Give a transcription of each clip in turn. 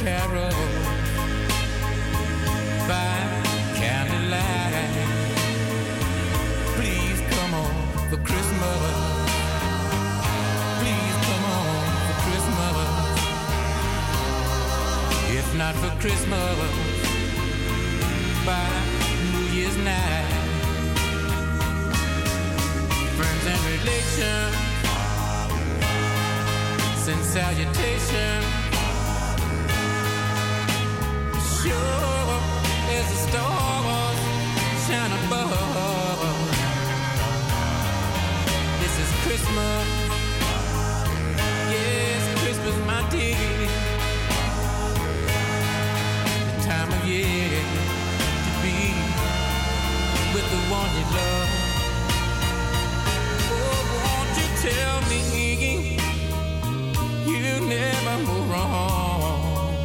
carol by candlelight. Please come on for Christmas. Please come on for Christmas. If not for Christmas, by New Year's night. Friends and relations send salutation. Christmas. Yes, Christmas, my dear. The time of year to be with the one you love. Oh, won't you tell me you never go wrong?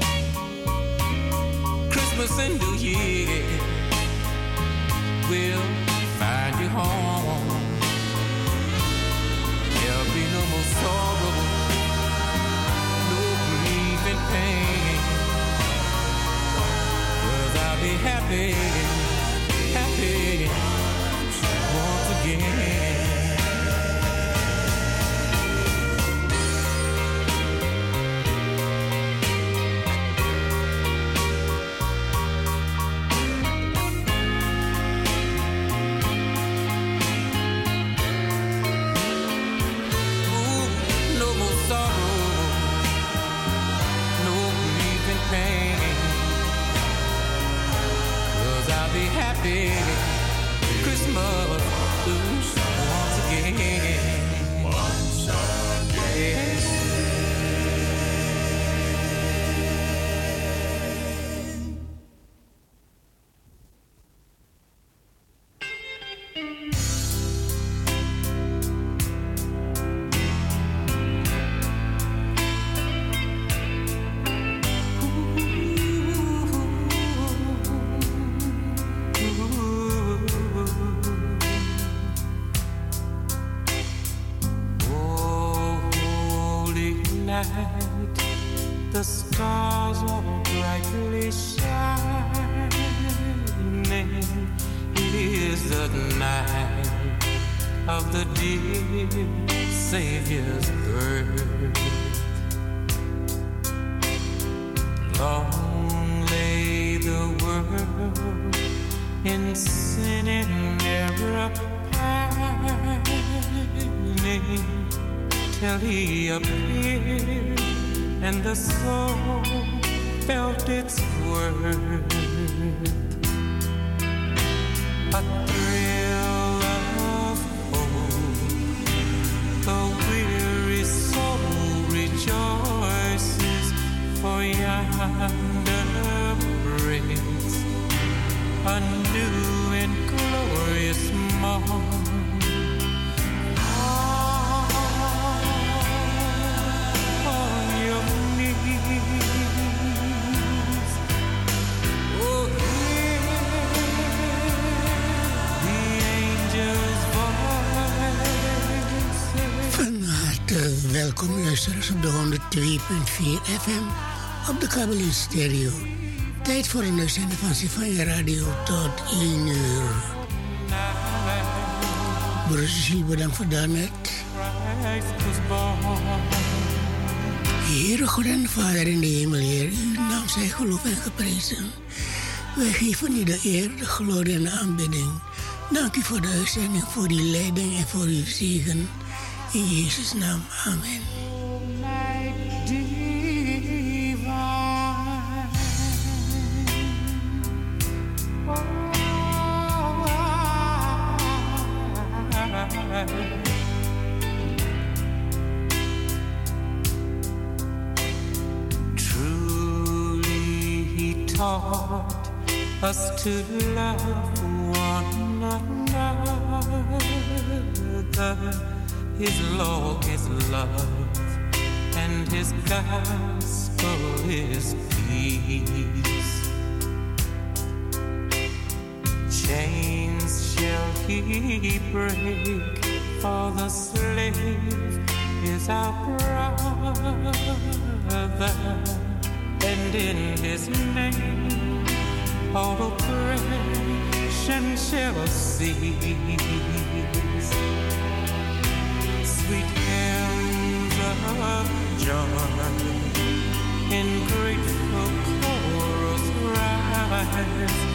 Christmas and New Year will find you home. Cause I'll be happy, happy once again. Be happy Christmas welkom op de 102.4 FM op de Kabelie Stereo. Tijd voor een uitzending van Symfonie Radio tot 1 uur. Cecile, bedankt voor daarnet. Heere God en Vader in de hemel, Heer, uw naam zij geloof en geprezen. Wij geven u de eer, de glorie en de aanbidding. Dank u voor de uitzending, voor uw leiding en voor uw zegen. In Jezus' naam, amen. To love one another. His law is love, and his gospel is peace. Chains shall he break, for the slave is our brother. and in his name all oppression cease. Sweet hymns of joy in grateful chorus rise.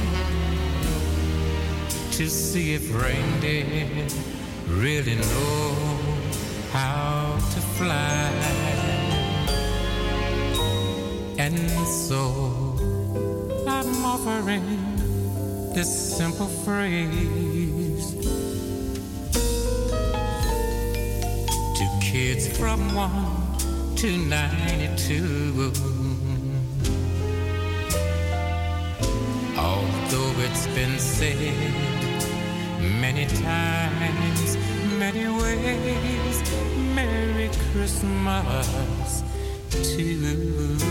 to see if reindeer really know how to fly. And so I'm offering this simple phrase to kids from 1 to 92. Although it's been said many times, many ways, Merry Christmas to you.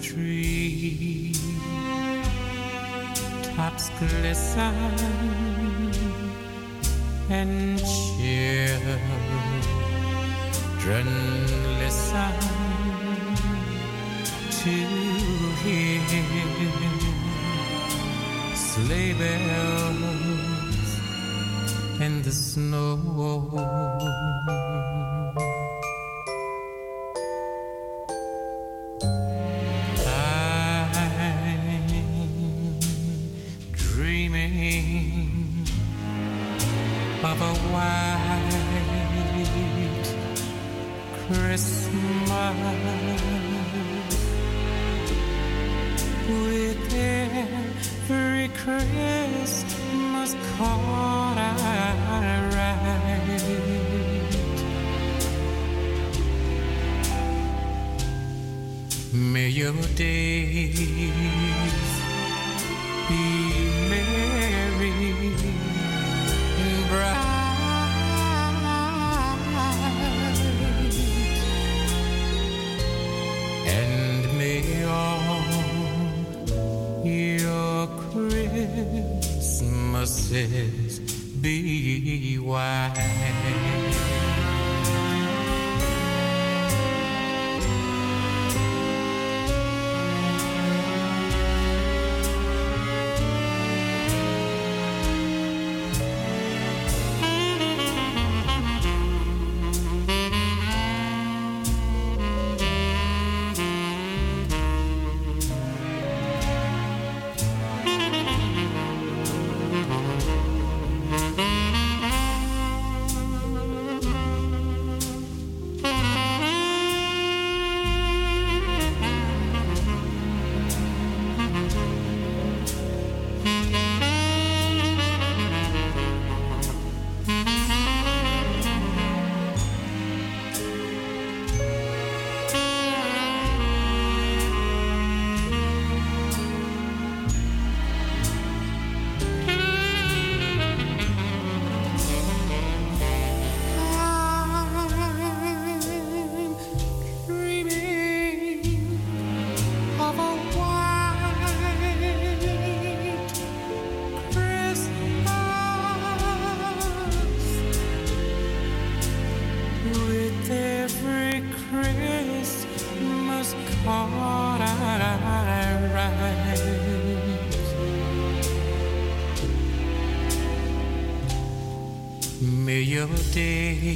tree. Tops glisten and children listen to hear sleigh bells in the snow.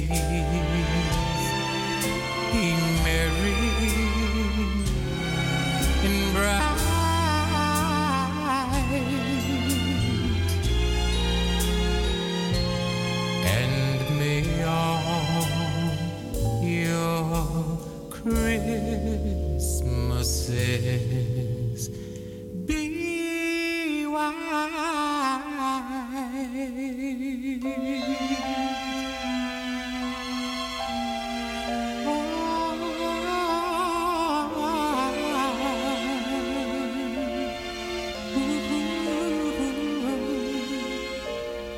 Days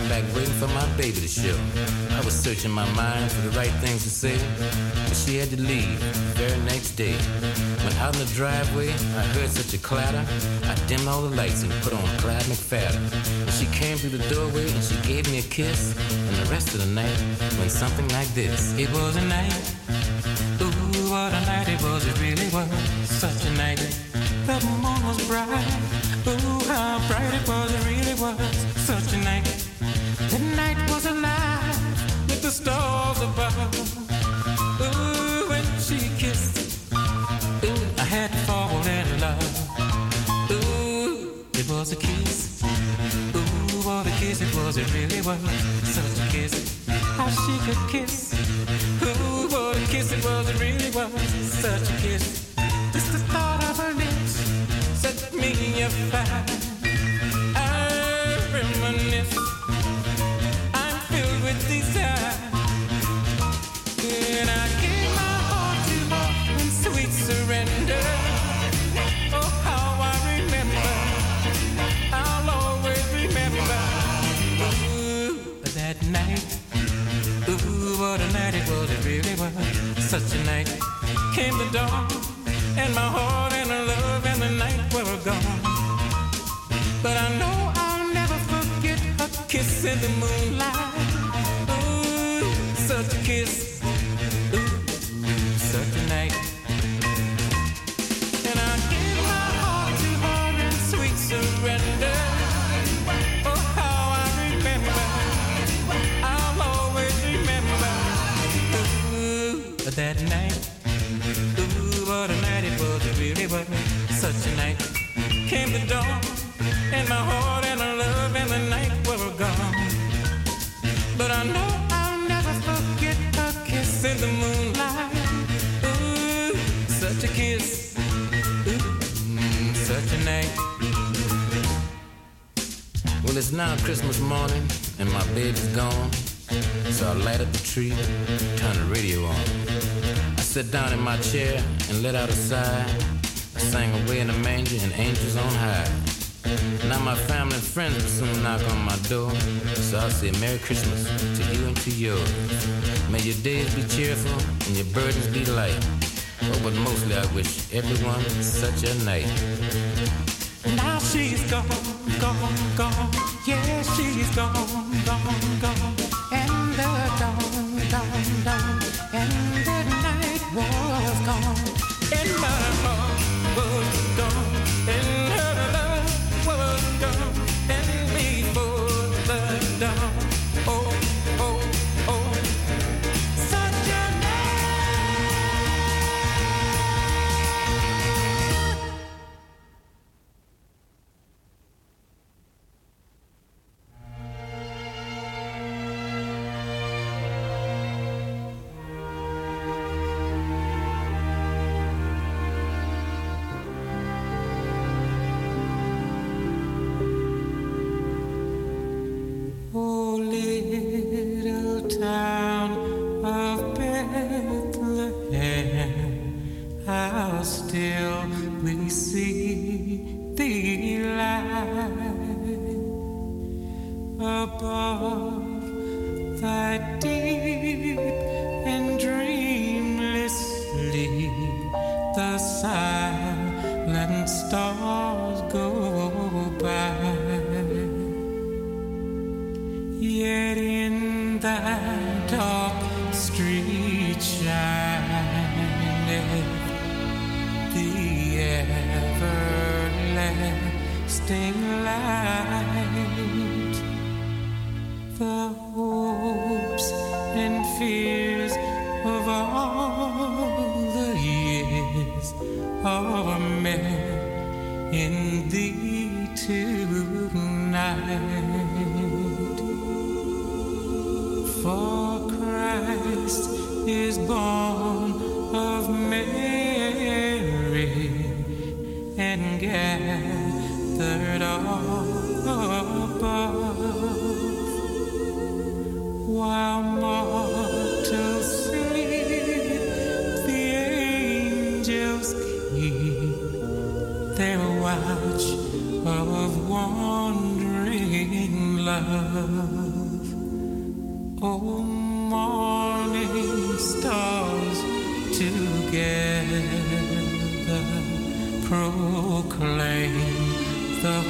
Lying back waiting for my baby to show. I was searching my mind for the right things to say, but she had to leave the very next day. When out in the driveway, I heard such a clatter. I dimmed all the lights and put on Clyde McPhatter. And she came through the doorway and she gave me a kiss. And the rest of the night went something like this. It was a night. Ooh, what a night it was, it really was. Such a night. The moon was bright. Ooh, how bright it was, it really was. Such a night. The stars above. Ooh, when she kissed. Ooh, I had to fall in love. Ooh, it was a kiss. Ooh, what a kiss it was, it really was. Such a kiss. How she could kiss. Ooh, what a kiss it was, it really was. Such a kiss. Just the thought of her lips set me afire. I reminisce. I'm filled with desire. Such a night. Came the dawn, and my heart and the love and the night were gone. But I know I'll never forget her kiss in the moonlight. Such a night. Came the dawn, and my heart and my love and the night were gone. But I know I'll never forget a kiss in the moonlight. Ooh, such a kiss. Ooh, such a night. Well, it's now Christmas morning, and my baby's gone. So I light up the tree, turn the radio on. I sit down in my chair and let out a sigh. Sang away in the manger and angels on high. Now my family and friends will soon knock on my door. So I'll say Merry Christmas to you and to yours. May your days be cheerful and your burdens be light. Oh, but mostly I wish everyone such a night. Now she's gone, gone, gone. Yeah, she's gone, gone, gone love. Oh, morning stars together proclaim the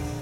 abide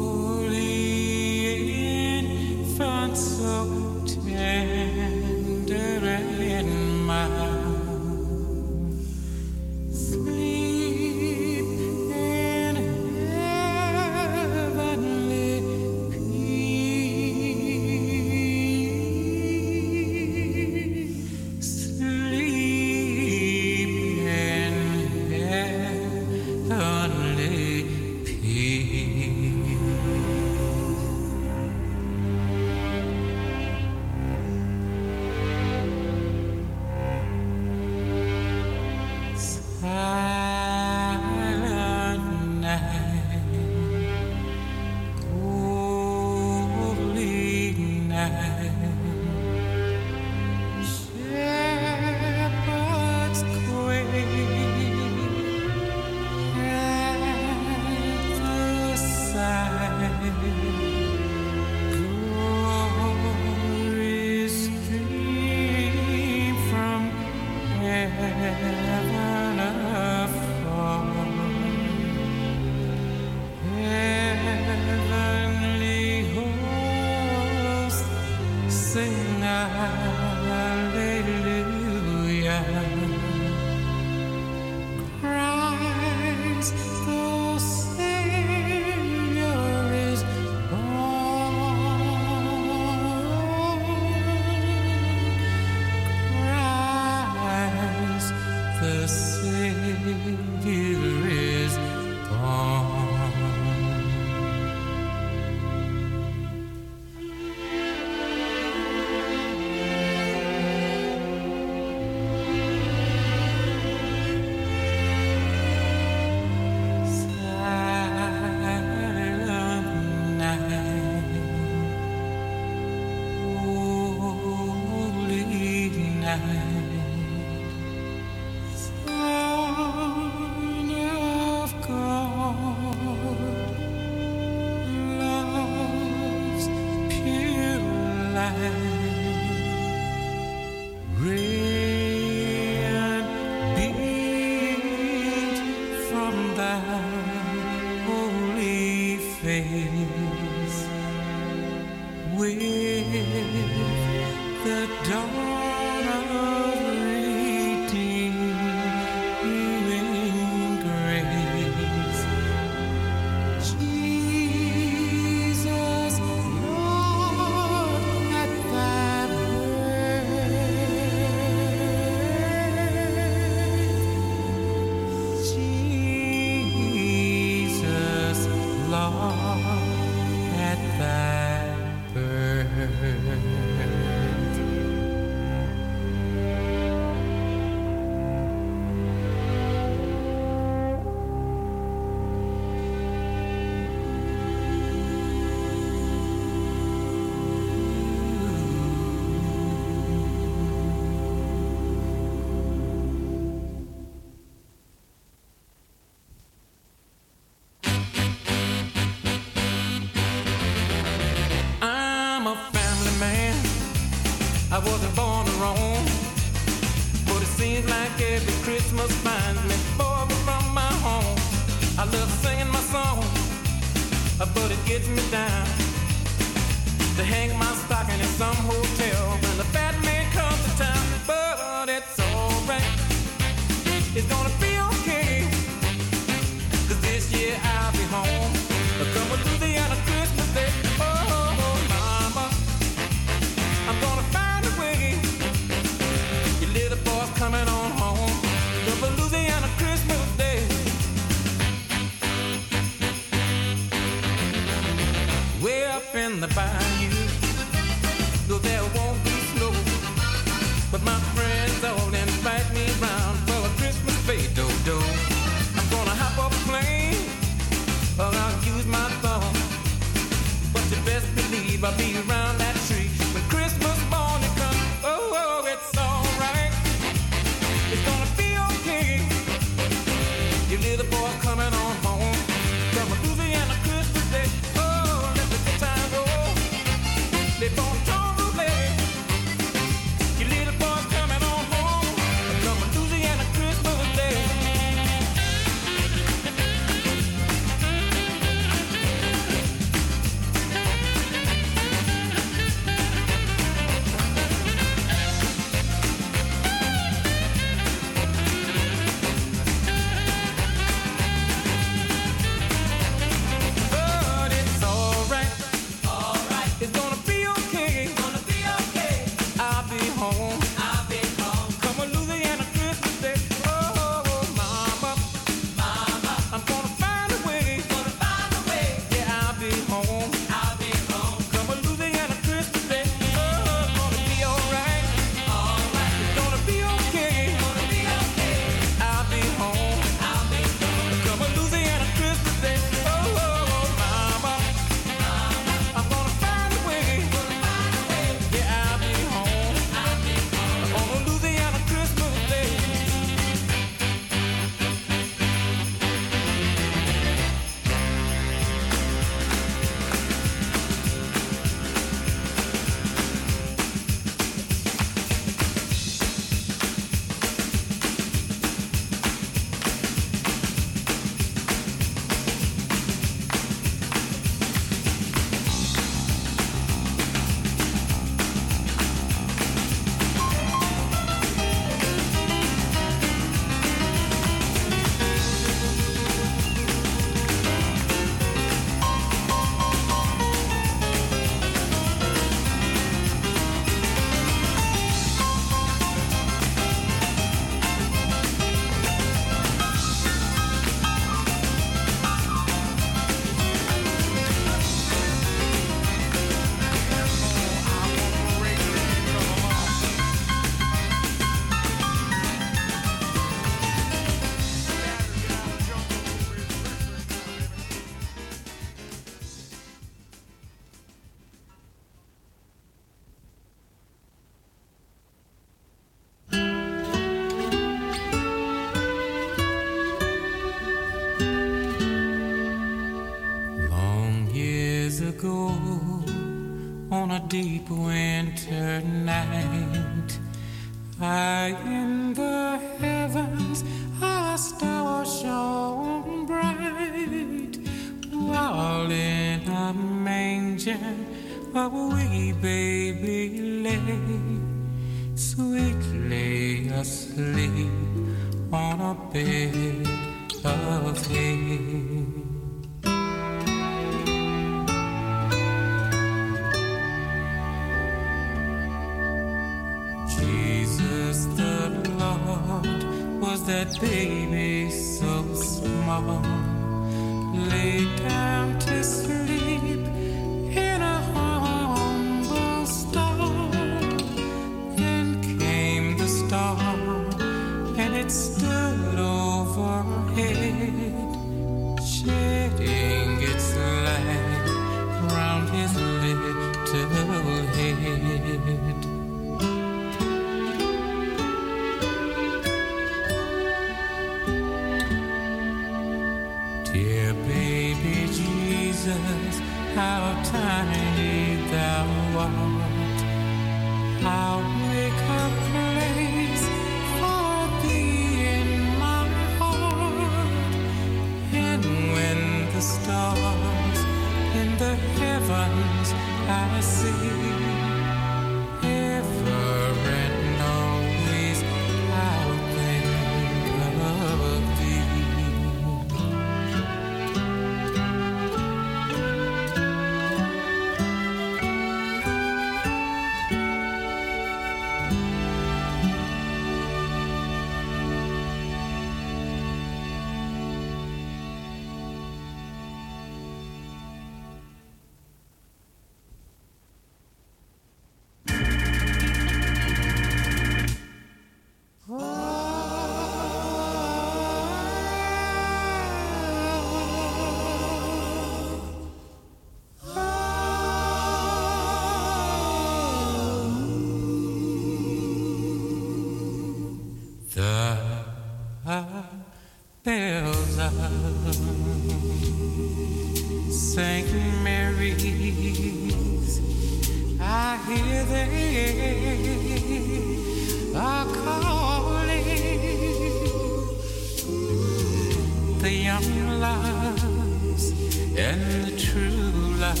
young loves and the true love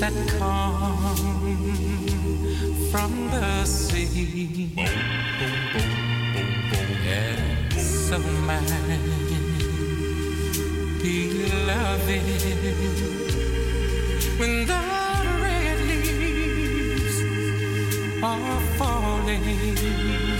that come from the sea. Yes, so mine beloved when the red leaves are falling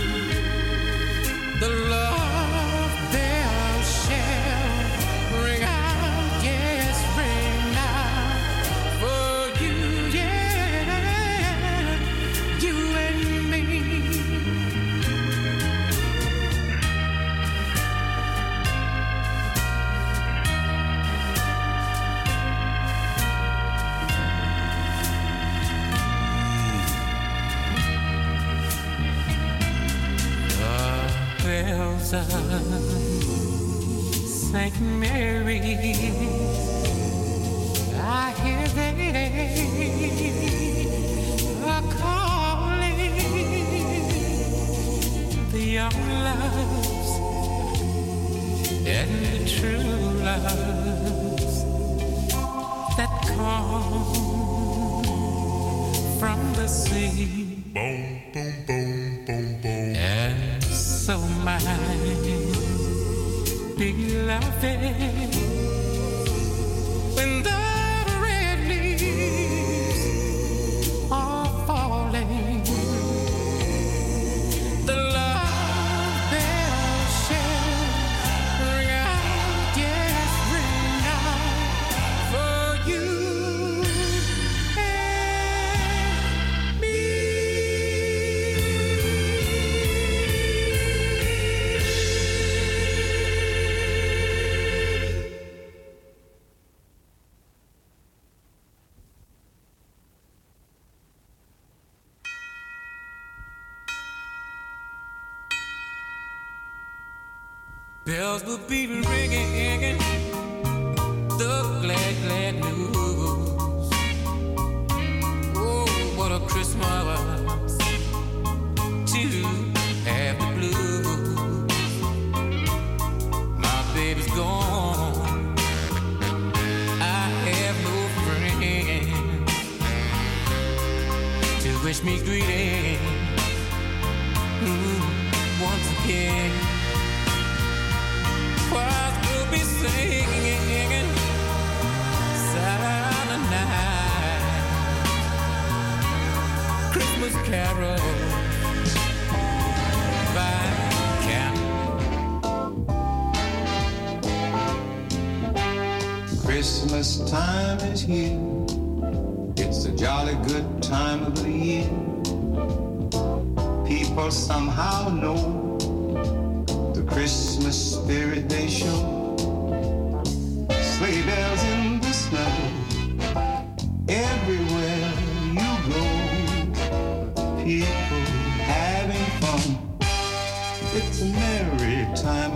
Bells will be ringing, the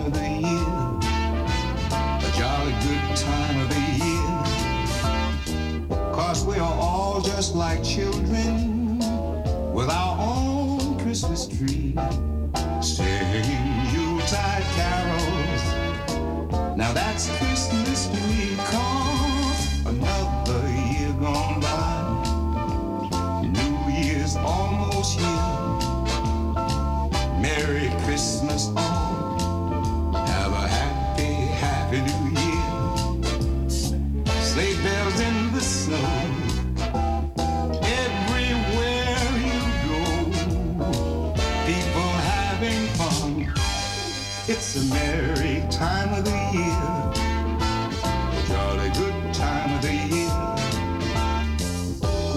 of the year, a jolly good time of the year. Cause we are all just like children It's a merry time of the year jolly good time of the year.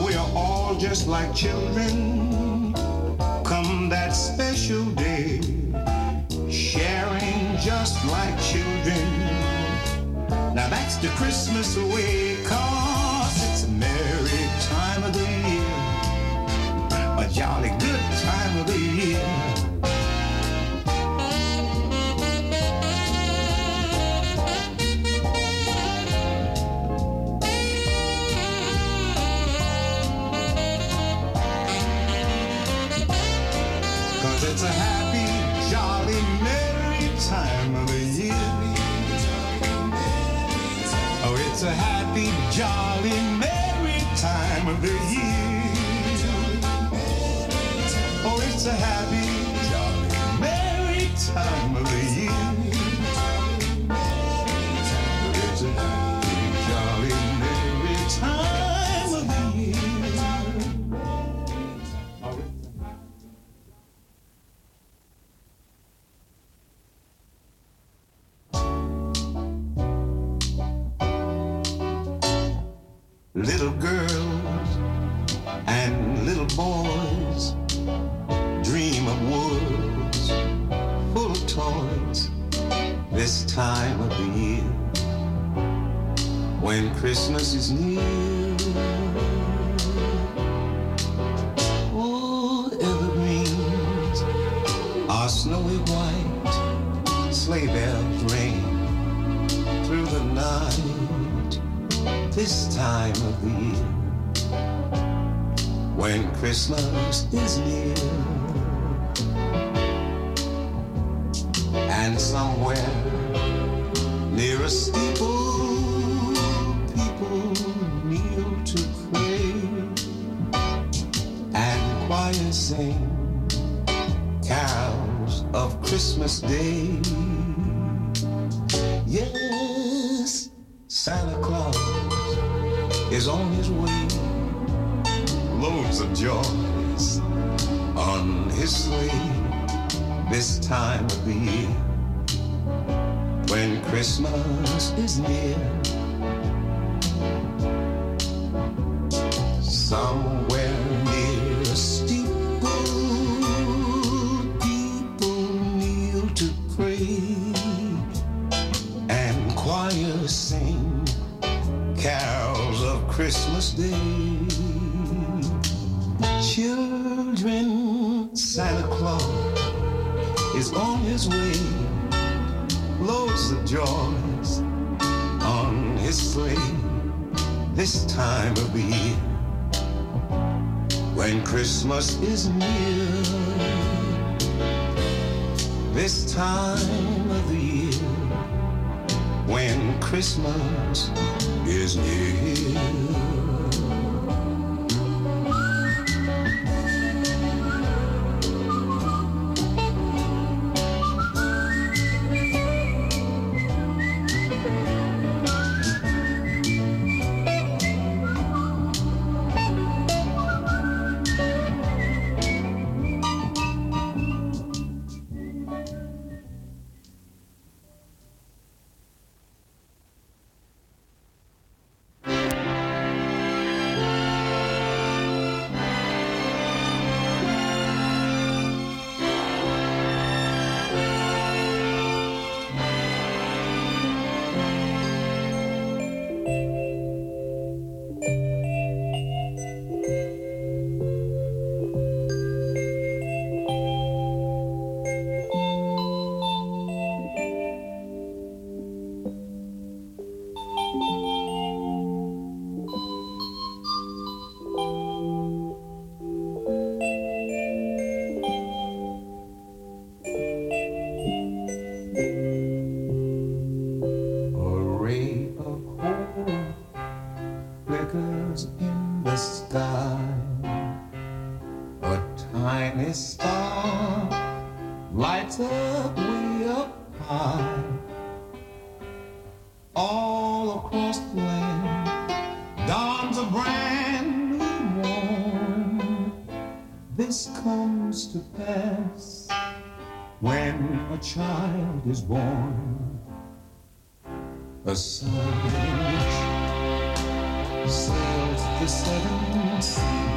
We are all just like children come that special day, sharing just like children. Now that's the Christmas way, cause Little girls and little boys dream of woods full of toys this time of the year when Christmas is near. Christmas is near. And somewhere near a steeple, people kneel to pray and choirs sing carols of Christmas Day. When Christmas is near. Somewhere near a steeple, people kneel to pray and choirs sing carols of Christmas Day. Children, Santa Claus is on his way. Loads of joys on his sleigh this time of year when Christmas is near. This time of the year when Christmas is near. Tiny star lights up way up high. All across the land dawns a brand new morn. This comes to pass when a child is born a sun sails the seven seas.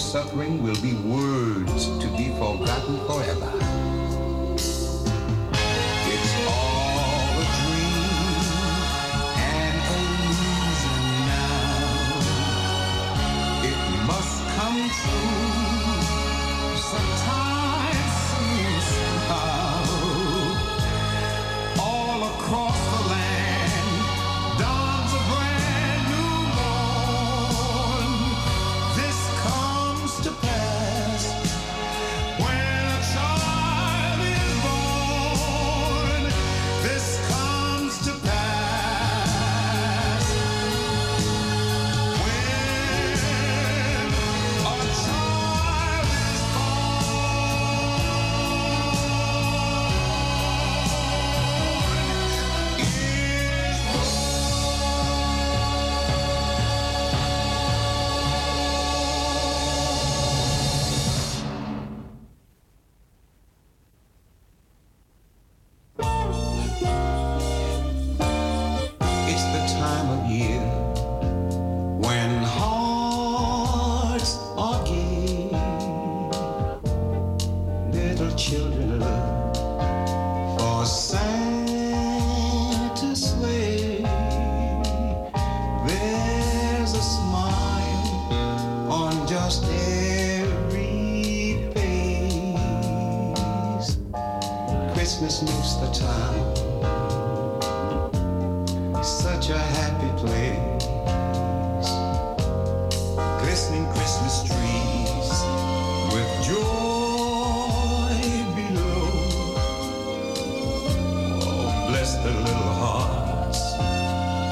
suffering will be words to be forgotten forever. bless the little hearts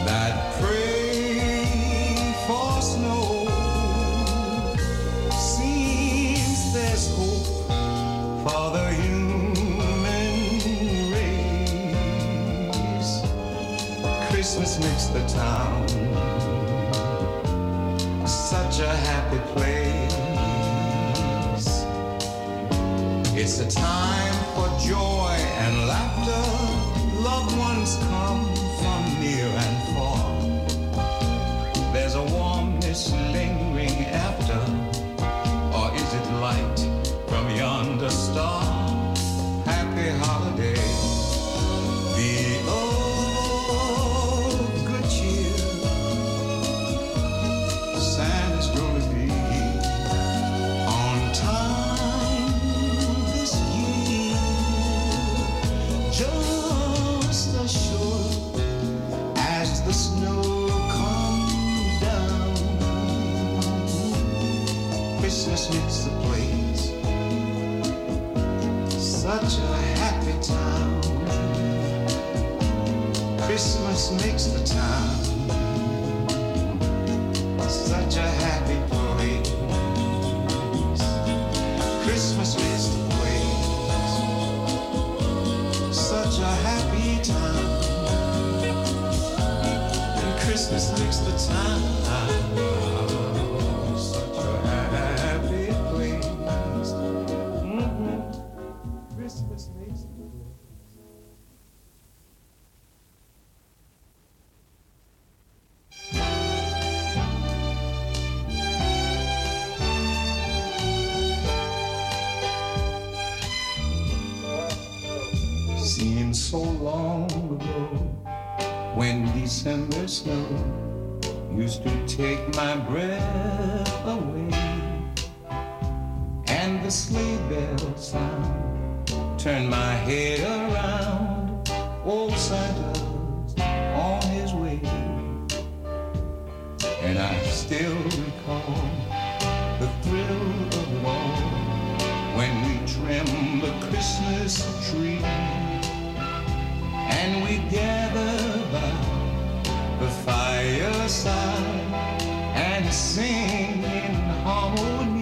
that pray for snow. Seems there's hope for the human race. Christmas makes the town such a happy place. It's a time for joy and laughter come. December snow used to take my breath away. And the sleigh bell sound turned my head around. Old Santa's on his way. And I still recall the thrill of love when we trimmed the Christmas tree and we gathered fireside and sing in harmony.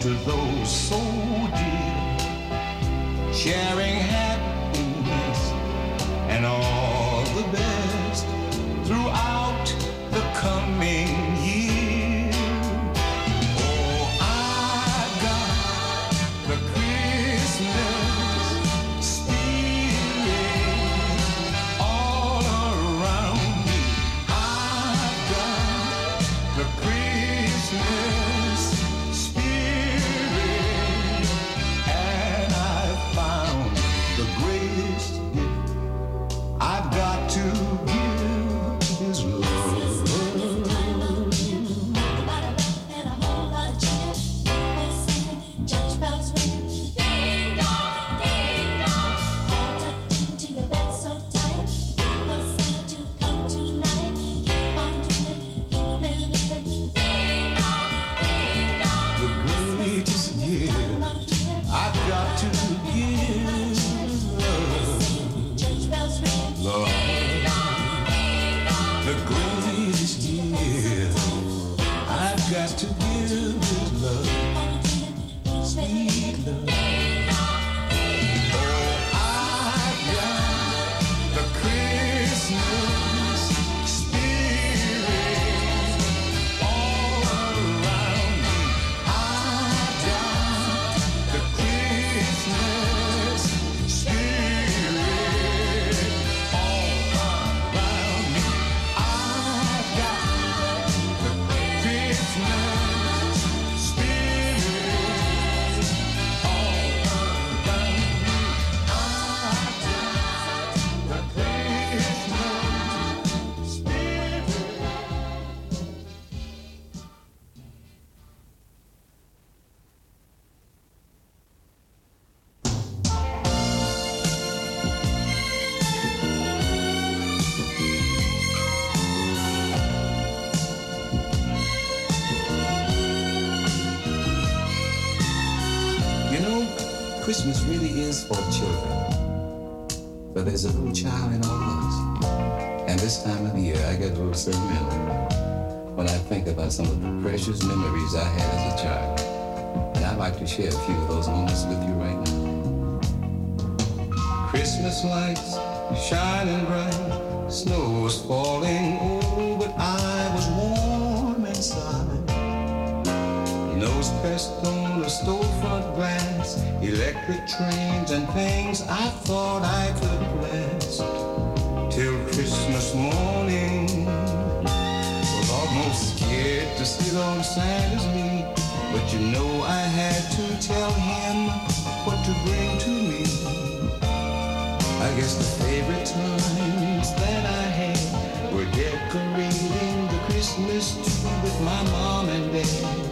To those so dear, sharing happiness and all there's a little child in all of us. And this time of the year, I get a little sentimental when I think about some of the precious memories I had as a child. And I'd like to share a few of those moments with you right now. Christmas lights shining bright, snow was falling, electric trains and things I thought I could last till Christmas morning. Was almost scared to sit on Santa's knee, but you know I had to tell him what to bring to me. I guess the favorite times that I had were decorating the Christmas tree with my mom and dad.